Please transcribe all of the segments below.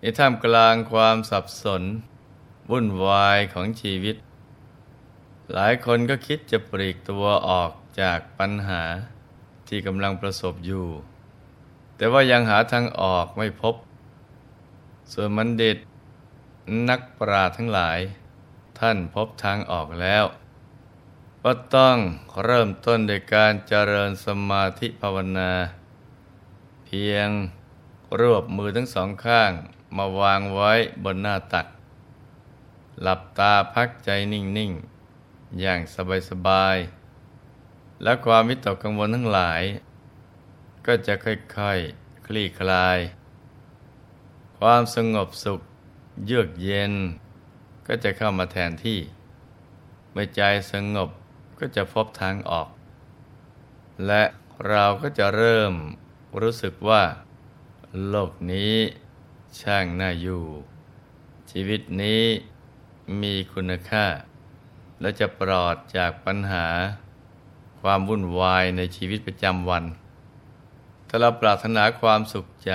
ในท่ามกลางความสับสน วุ่นวายของชีวิต หลายคนก็คิดจะปลีกตัวออกจากปัญหาที่กำลังประสบอยู่ แต่ว่ายังหาทางออกไม่พบ ส่วนมันเด็ดนักปราชญ์ทั้งหลาย ท่านพบทางออกแล้ว ก็ต้องเริ่มต้นโดยการเจริญสมาธิภาวนา เพียงรวบมือทั้งสองข้าง มาวางไว้บนหน้าตัก หลับตาพักใจนิ่ง ๆ อย่างสบาย ๆ และความวิตกกังวลทั้งหลาย ก็จะค่อยๆคลี่คลาย ความสงบสุข เยือกเย็น ก็จะเข้ามาแทนที่ เมื่อใจสงบก็จะพบทางออก และเราก็จะเริ่มรู้สึกว่า โลกนี้ ช่างน่าอยู่ ชีวิตนี้มีคุณค่า และจะปลอดจากปัญหา ความวุ่นวายในชีวิตประจำวัน ถ้าเราปรารถนาความสุขใจ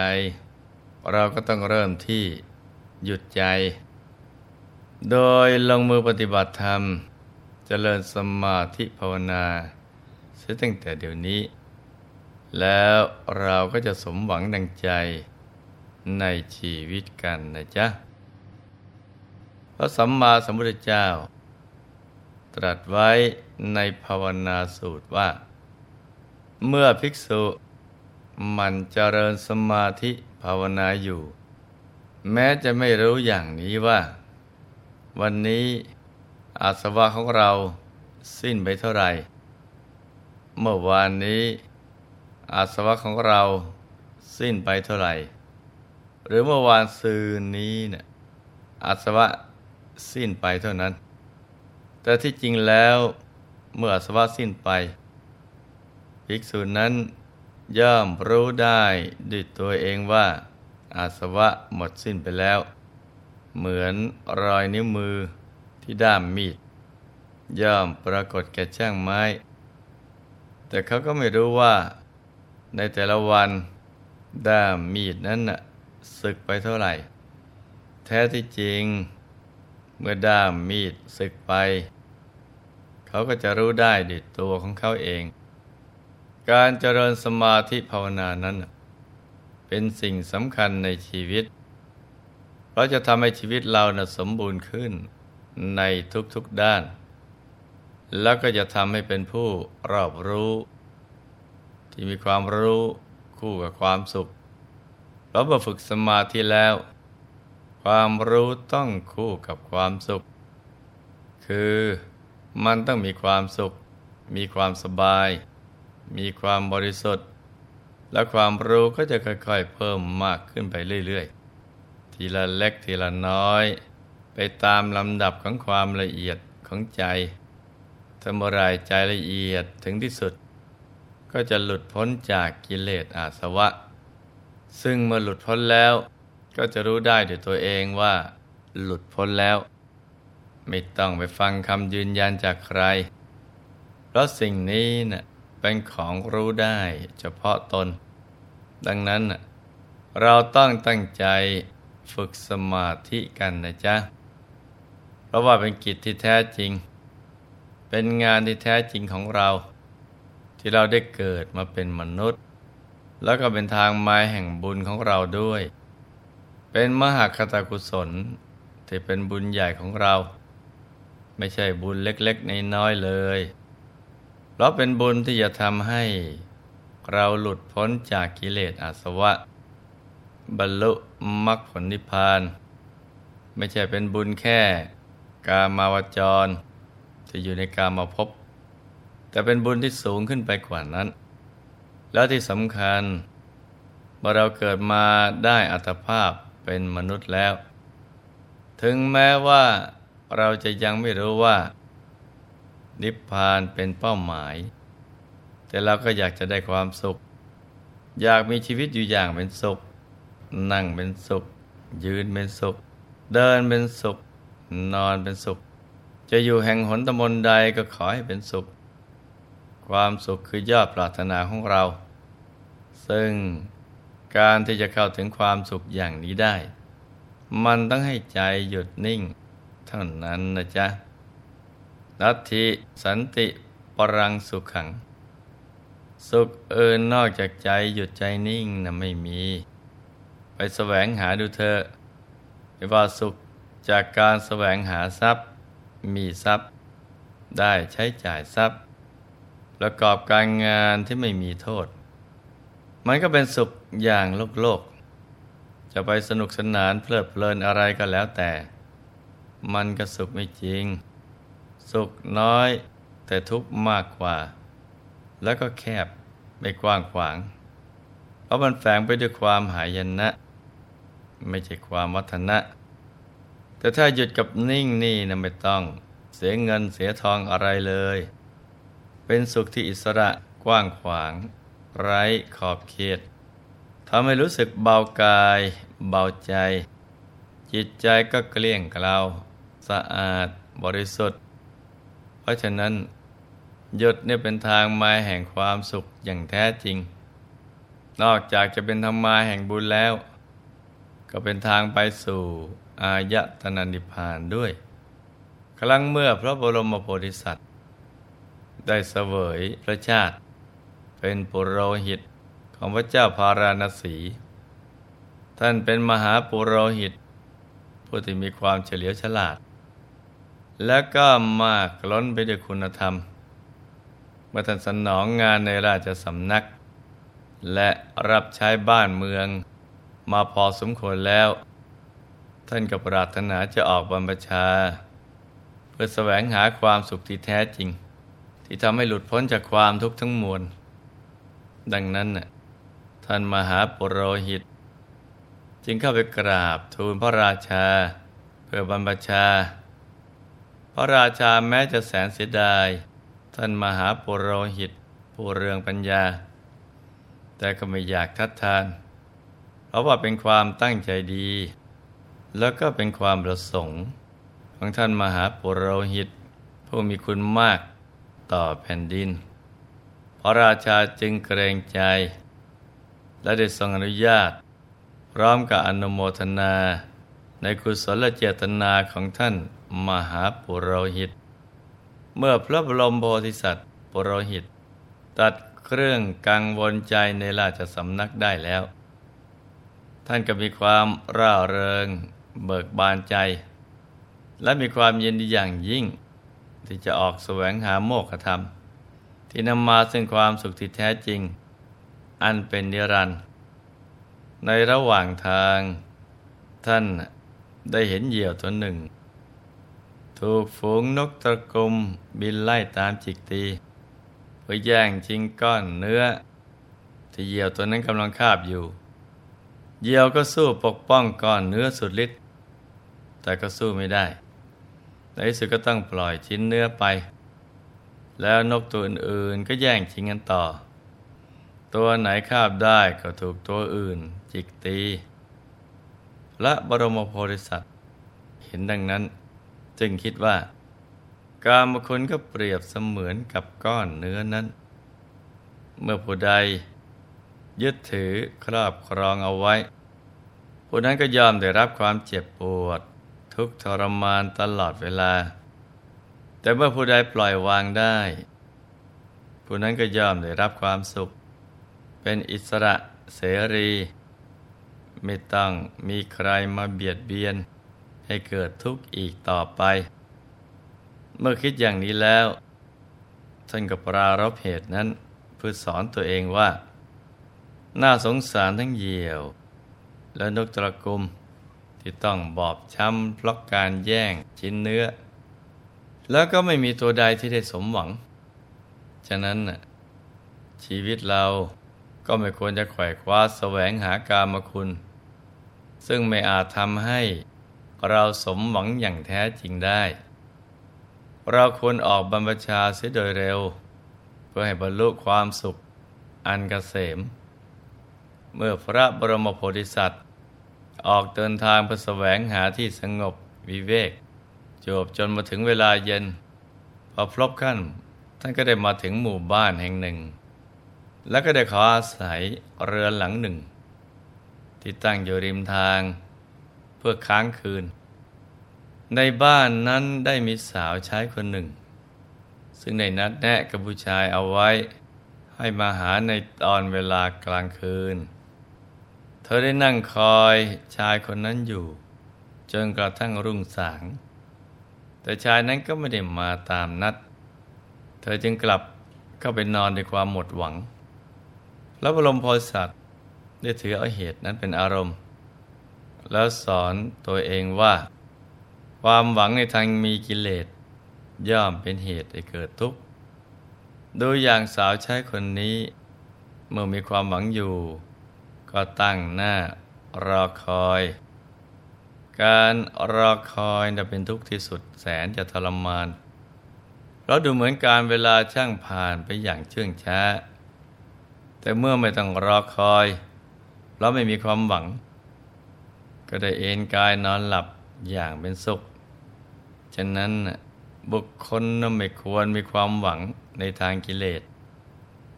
เราก็ต้องเริ่มที่หยุดใจ โดยลงมือปฏิบัติธรรมจเจริญสมาธิภาวนาเสียตั้งแต่เดี๋ยวนี้ แล้วเราก็จะสมหวังดังใจ ในชีวิตกันนะจ๊ะ พระสัมมาสัมพุทธเจ้า ตรัสไว้ในภาวนาสูตรว่า เมื่อภิกษุมันเจริญสมาธิภาวนาอยู่ แม้จะไม่รู้อย่างนี้ว่า วันนี้อาสวะของเราสิ้นไปเท่าไหร่ เมื่อวานนี้ อาสวะของเราสิ้นไปเท่าไหร่ หรือเมื่อวานซืนนี้เนี่ยอาสวะสิ้นไปเท่านั้น แต่ที่จริงแล้วเมื่ออาสวะสิ้นไป ภิกษุนั้นย่อมรู้ได้ด้วยตัวเองว่า อาสวะหมดสิ้นไปแล้ว เหมือนรอยนิ้วมือที่ด้ามมีด ย่อมปรากฏแก่ช่างไม้ แต่เขาก็ไม่รู้ว่า ในแต่ละวันด้ามมีดนั้นน่ะ ศึกไปเท่าไหร่ แท้ที่จริง เมื่อด้ามมีดศึกไป เขาก็จะรู้ได้ดิตัวของเขาเอง การเจริญสมาธิภาวนานั้น เป็นสิ่งสำคัญในชีวิต เพราะจะทำให้ชีวิตเรานะสมบูรณ์ขึ้นในทุกๆด้าน แล้วก็จะทำให้เป็นผู้รอบรู้ ที่มีความรู้คู่กับความสุข ราะเมื่อฝึกสมาธิแล้ว ความรู้ต้องคู่กับความสุข คือมันต้องมีความสุข มีความสบาย มีความบริสุทธิ์ และความรู้ก็จะค่อย ๆ เพิ่มมากขึ้นไปเรื่อย ๆ ทีละเล็กทีละน้อย ไปตามลำดับของความละเอียดของใจถ้าเมื่อไรใจละเอียดถึงที่สุด ก็จะหลุดพ้นจากกิเลสอาสวะ ซึ่งเมื่อหลุดพ้นแล้ว ก็จะรู้ได้ด้วยตัวเองว่า หลุดพ้นแล้ว ไม่ต้องไปฟังคำยืนยันจากใคร เพราะสิ่งนี้นะ่ะเป็นของรู้ได้เฉพาะตน ดังนั้นเราต้องตั้งใจฝึกสมาธิกันนะจ๊ะ เพราะว่าเป็นกิจที่แท้จริง เป็นงานที่แท้จริงของเรา ที่เราได้เกิดมาเป็นมนุษย์ แล้วก็เป็นทางมาแห่งบุญของเราด้วย เป็นมหาคตากุศลที่เป็นบุญใหญ่ของเรา ไม่ใช่บุญเล็กๆในน้อยเลยเพราะเป็นบุญที่จะทำให้เราหลุดพ้นจากกิเลสอาสวะ บรรลุมรรคผลนิพพาน ไม่ใช่เป็นบุญแค่กามาวจรที่อยู่ในกามาพบแต่เป็นบุญที่สูงขึ้นไปกว่านั้น แล้วที่สำคัญเมื่อเราเกิดมาได้อัตภาพเป็นมนุษย์แล้ว ถึงแม้ว่าเราจะยังไม่รู้ว่า นิพพานเป็นเป้าหมาย แต่เราก็อยากจะได้ความสุข อยากมีชีวิตอยู่อย่างเป็นสุข นั่งเป็นสุข ยืนเป็นสุข เดินเป็นสุข นอนเป็นสุข จะอยู่แห่งหนตำมนใดก็ขอให้เป็นสุข ความสุขคือยอดปรารถนาของเรา ซึ่งการที่จะเข้าถึงความสุขอย่างนี้ได้ มันต้องให้ใจหยุดนิ่ง เท่านั้นนะจ๊ะนัตถิสันติปรังสุขขัง สุขเอินนอกจากใจหยุดใจนิ่งนะไม่มี ไปแสวงหาดูเธอไม่ว่าสุขจากการแสวงหาทรัพย์ มีทรัพย์ ได้ใช้จ่ายทรัพย์ ประกอบการงานที่ไม่มีโทษ มันก็เป็นสุขอย่างโลกโลก จะไปสนุกสนานเพลิดเพลินอะไรก็แล้วแต่ มันก็สุขไม่จริง สุขน้อยแต่ทุกข์มากกว่า แล้วก็แคบไม่กว้างขวาง เพราะมันแฝงไปด้วยความหายนะ ไม่ใช่ความวัฒนะ แต่ถ้าหยุดกับนิ่งนี่นะไม่ต้องเสียเงินเสียทองอะไรเลย เป็นสุขที่อิสระกว้างขวาง ไร้ขอบเขตทำให้รู้สึกเบากาย เบาใจ จิตใจก็เกลี้ยงเกลาสะอาดบริสุทธิ์ เพราะฉะนั้น หยดเนี่ยเป็นทางมาแห่งความสุขอย่างแท้จริง นอกจากจะเป็นธรรมาแห่งบุญแล้ว ก็เป็นทางไปสู่อายตนะนิพพานด้วย ครั้งเมื่อพระบรมโพธิสัตว์ ได้เสวยพระชาติ เป็นปุโรหิตของพระเจ้าพาราณสี ท่านเป็นมหาปุโรหิต ผู้ที่มีความเฉลียวฉลาด และก็มากล้นไปด้วยคุณธรรม เมื่อท่านสนองงานในราชสำนัก และรับใช้บ้านเมืองมาพอสมควรแล้ว ท่านก็ปรารถนาจะออกบรรพชา เพื่อแสวงหาความสุขที่แท้จริง ที่ทำให้หลุดพ้นจากความทุกข์ทั้งมวล ดังนั้นท่านมหาปุโรหิต จึงเข้าไปกราบทูลพระราชา เพื่อบรรพชา พระราชาแม้จะแสนเสียดาย ท่านมหาปุโรหิต ผู้เรืองปัญญา แต่ก็ไม่อยากทัดทาน เพราะว่าเป็นความตั้งใจดี แล้วก็เป็นความประสงค์ ของท่านมหาปุโรหิต ผู้มีคุณมากต่อแผ่นดิน ระราชาจึงเกรงใจ และได้ทรงอนุญาต พร้อมกับอนุโมทนา ในกุศลเจตนาของท่านมหาปุโรหิต เมื่อพระบรมโพธิสัตว์ปุโรหิต ตัดเครื่องกังวลใจในราชสำนักได้แล้ว ท่านก็มีความร่าเริง เบิกบานใจ และมีความยินดีอย่างยิ่ง ที่จะออกแสวงหาโมกขธรรม ที่นำมาซึ่งความสุขที่แท้จริง อันเป็นนิรันดร์ในระหว่างทางท่านได้เห็นเหยี่ยวตัวหนึ่ง ถูกฝูงนกตะกุมบินไล่ตามจิกตีเพื่อแย่งชิงก้อนเนื้อ ที่เหยี่ยวตัวนั้นกำลังคาบอยู่ เหยี่ยวก็สู้ปกป้องก้อนเนื้อสุดฤทธิ์แต่ก็สู้ไม่ได้ในที่สุดก็ต้องปล่อยชิ้นเนื้อไป แล้วนกตัวอื่นๆก็แย่งชิงกันต่อ ตัวไหนคาบได้ก็ถูกตัวอื่น จิกตีและบรมโพธิสัตว์เห็นดังนั้นจึงคิดว่า กามคุณก็เปรียบเสมือนกับก้อนเนื้อนั้น เมื่อผู้ใด ยึดถือครอบครองเอาไว้ ผู้นั้นก็ยอมได้รับความเจ็บปวด ทุกทรมานตลอดเวลา แต่เมื่อผู้ใดปล่อยวางได้ ผู้นั้นก็ยอมได้รับความสุข เป็นอิสระเสรี ไม่ต้องมีใครมาเบียดเบียน ให้เกิดทุกข์อีกต่อไป เมื่อคิดอย่างนี้แล้ว ท่านก็ปรารบเหตุนั้นเพื่อสอนตัวเองว่า น่าสงสารทั้งเหยี่ยว และนกตระกุมที่ต้องบอบช้ำเพราะการแย่งชิ้นเนื้อ แล้วก็ไม่มีตัวใดที่ได้สมหวัง ฉะนั้นชีวิตเราก็ไม่ควรจะไขว่คว้าแสวงหากามคุณ ซึ่งไม่อาจทำให้เราสมหวังอย่างแท้จริงได้ เราควรออกบรรพชาเสียโดยเร็ว เพื่อให้บรรลุความสุขอันกเกษม เมื่อพระบรมโพธิสัตว์ ออกเดินทางเพื่อแสวงหาที่สงบวิเวก จบจนมาถึงเวลาเย็น พอพลบขั้นท่านก็ได้มาถึงหมู่บ้านแห่งหนึ่ง แล้วก็ได้ขออาศัยเรือนหลังหนึ่ง ที่ตั้งอยู่ริมทาง เพื่อค้างคืน ในบ้านนั้นได้มีสาวใช้คนหนึ่ง ซึ่งได้นัดแนะกับผู้ชายเอาไว้ ให้มาหาในตอนเวลากลางคืน เธอได้นั่งคอยชายคนนั้นอยู่ จนกระทั่งรุ่งสาง แต่ชายนั้นก็ไม่ได้มาตามนัด เธอจึงกลับเข้าไปนอนด้วยความหมดหวังแล้วบรมโพธิสัตว์ได้ถือเอาเหตุนั้นเป็นอารมณ์ แล้วสอนตัวเองว่า ความหวังในทางมีกิเลสย่อมเป็นเหตุให้เกิดทุกข์ดูอย่างสาวใช้คนนี้ เมื่อมีความหวังอยู่ ก็ตั้งหน้ารอคอย การรอคอยจะเป็นทุกข์ที่สุดแสนจะทรมาน เราดูเหมือนการเวลาช่างผ่านไปอย่างเชื่องช้า แต่เมื่อไม่ต้องรอคอย เราไม่มีความหวัง ก็ได้เอนกายนอนหลับอย่างเป็นสุข ฉะนั้นบุคคลไม่ควรมีความหวังในทางกิเลส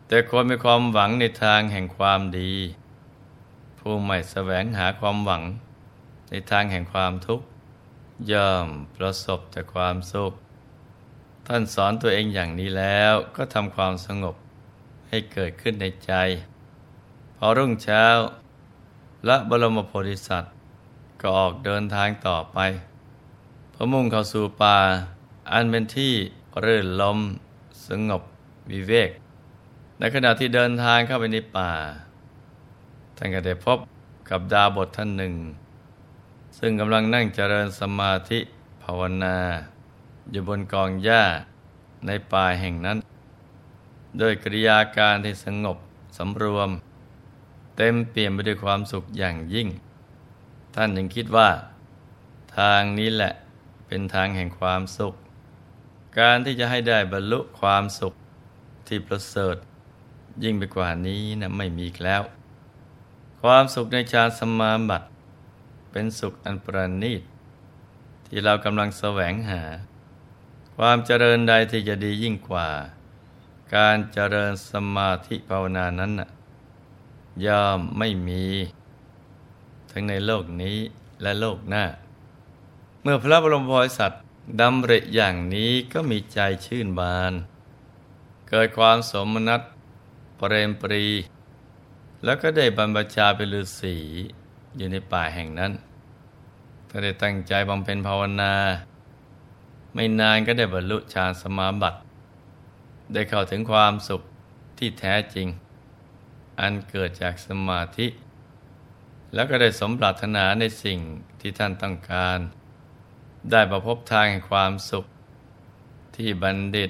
แต่ควรมีความหวังในทางแห่งความดี ผู้ไม่แสวงหาความหวัง ในทางแห่งความทุกข์ย่อมประสบแต่ความสุข ท่านสอนตัวเองอย่างนี้แล้วก็ทำความสงบให้เกิดขึ้นในใจ พอรุ่งเช้าและบรมโพธิสัตว์ก็ออกเดินทางต่อไปพระมุ่งเข้าสู่ป่า อันเป็นที่รื่นลม สงบวิเวก ในขณะที่เดินทางเข้าไปในป่า ท่านก็ได้พบกับดาบทท่านหนึ่ง ซึ่งกำลังนั่งเจริญสมาธิภาวนา อยู่บนกองหญ้าในป่าแห่งนั้น โดยกริยาการที่สงบสำรวม เต็มเปี่ยมไปด้วยความสุขอย่างยิ่ง ท่านยังคิดว่า ทางนี้แหละเป็นทางแห่งความสุข การที่จะให้ได้บรรลุความสุขที่ประเสริฐ ยิ่งไปกว่านี้นะไม่มีแล้ว ความสุขในฌานสมาบัติ เป็นสุขอันประณีต ที่เรากำลังแสวงหา ความเจริญใดที่จะดียิ่งกว่า การเจริญสมาธิภาวนานั้นนะย่อมไม่มี ทั้งในโลกนี้และโลกหน้า เมื่อพระบรมโพธิสัตว์ดำริอย่างนี้ก็มีใจชื่นบาน เกิดความสมนัตเปรมปรี แล้วก็ได้บรรพชาเป็นฤาษี อยู่ในป่าแห่งนั้น ก็ได้ตั้งใจบำเพ็ญภาวนา ไม่นานก็ได้บรรลุฌานสมาบัติ ได้เข้าถึงความสุขที่แท้จริง อันเกิดจากสมาธิ แล้วก็ได้สมปรารถนาในสิ่งที่ท่านต้องการ ได้ประพบทางแห่งความสุข ที่บัณฑิต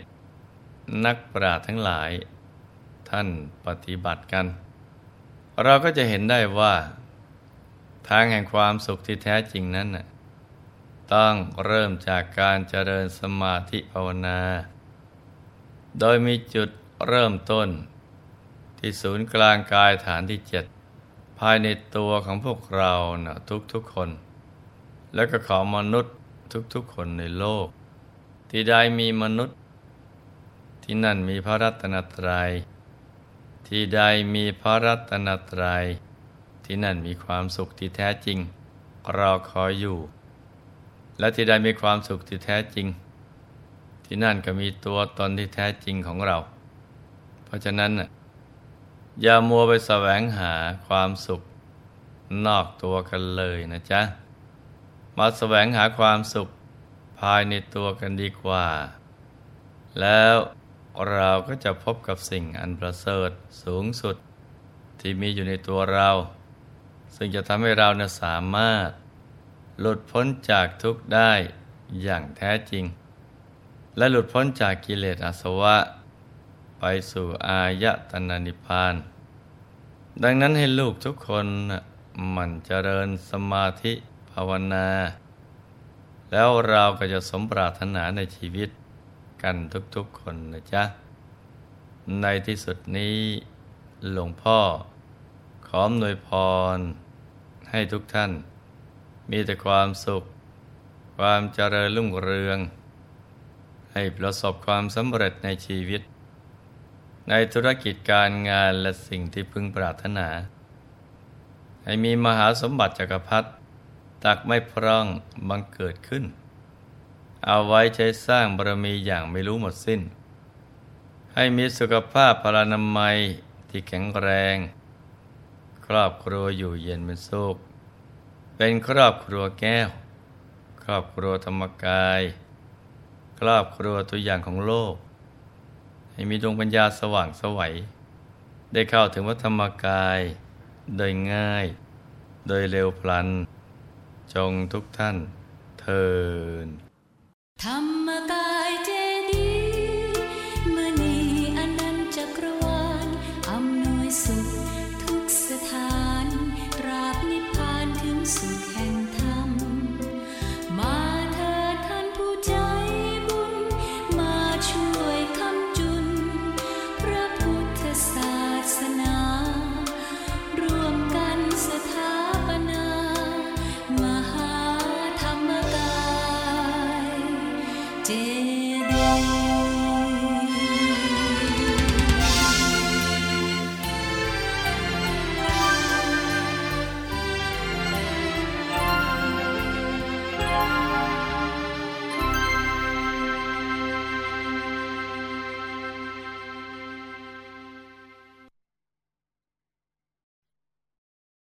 นักปราชญ์ทั้งหลาย ท่านปฏิบัติกัน เราก็จะเห็นได้ว่า ทางแห่งความสุขที่แท้จริงนั้นต้องเริ่มจากการเจริญสมาธิภาวนา โดยมีจุดเริ่มต้น ที่ศูนย์กลางกายฐานที่เจ็ดภายในตัวของพวกเรานะทุกๆคน แล้วก็ของมนุษย์ทุกๆคนในโลก ที่ได้มีมนุษย์ ที่นั่นมีพระรัตนตรยัย ที่ใดมีพระรัตนตรยัย ที่นั่นมีความสุขที่แท้จริงรอคอยอยู่ และที่ใดมีความสุขที่แท้จริง ที่นั่นก็มีตัวตนที่แท้จริงของเรา เพราะฉะนั้นอย่ามัวไปแสวงหาความสุขนอกตัวกันเลยนะจ๊ะ มาแสวงหาความสุขภายในตัวกันดีกว่า แล้วเราก็จะพบกับสิ่งอันประเสริฐสูงสุดที่มีอยู่ในตัวเรา ซึ่งจะทำให้เราเนะสามารถ หลุดพ้นจากทุกข์ได้อย่างแท้จริง และหลุดพ้นจากกิเลสอาสวะ ไปสู่อายตนะนิพพาน ดังนั้นให้ลูกทุกคนมันเจริญสมาธิภาวนา แล้วเราก็จะสมปรารถนาในชีวิตกันทุกๆคนนะจ๊ะ ในที่สุดนี้หลวงพ่อ ขอมนวยพร ให้ทุกท่าน มีแต่ความสุข ความเจริญรุ่งเรือง ให้ประสบความสำเร็จในชีวิต ในธุรกิจการงานและสิ่งที่พึงปรารถนา ให้มีมหาสมบัติจักรพรรดิตักไม่พร่องบังเกิดขึ้น เอาไว้ใช้สร้างบารมีอย่างไม่รู้หมดสิ้น ให้มีสุขภาพพลานามัยที่แข็งแรง ครอบครัวอยู่เย็นเป็นสุข เป็นครอบครัวแก้ว ครอบครัวธรรมกาย ครอบครัวตัวอย่างของโลก ให้มีดวงปัญญาสว่างสวัย ได้เข้าถึงวัฒธรรมกาย โดยง่าย โดยเร็วพลัน จงทุกท่านเทินธรรมกาย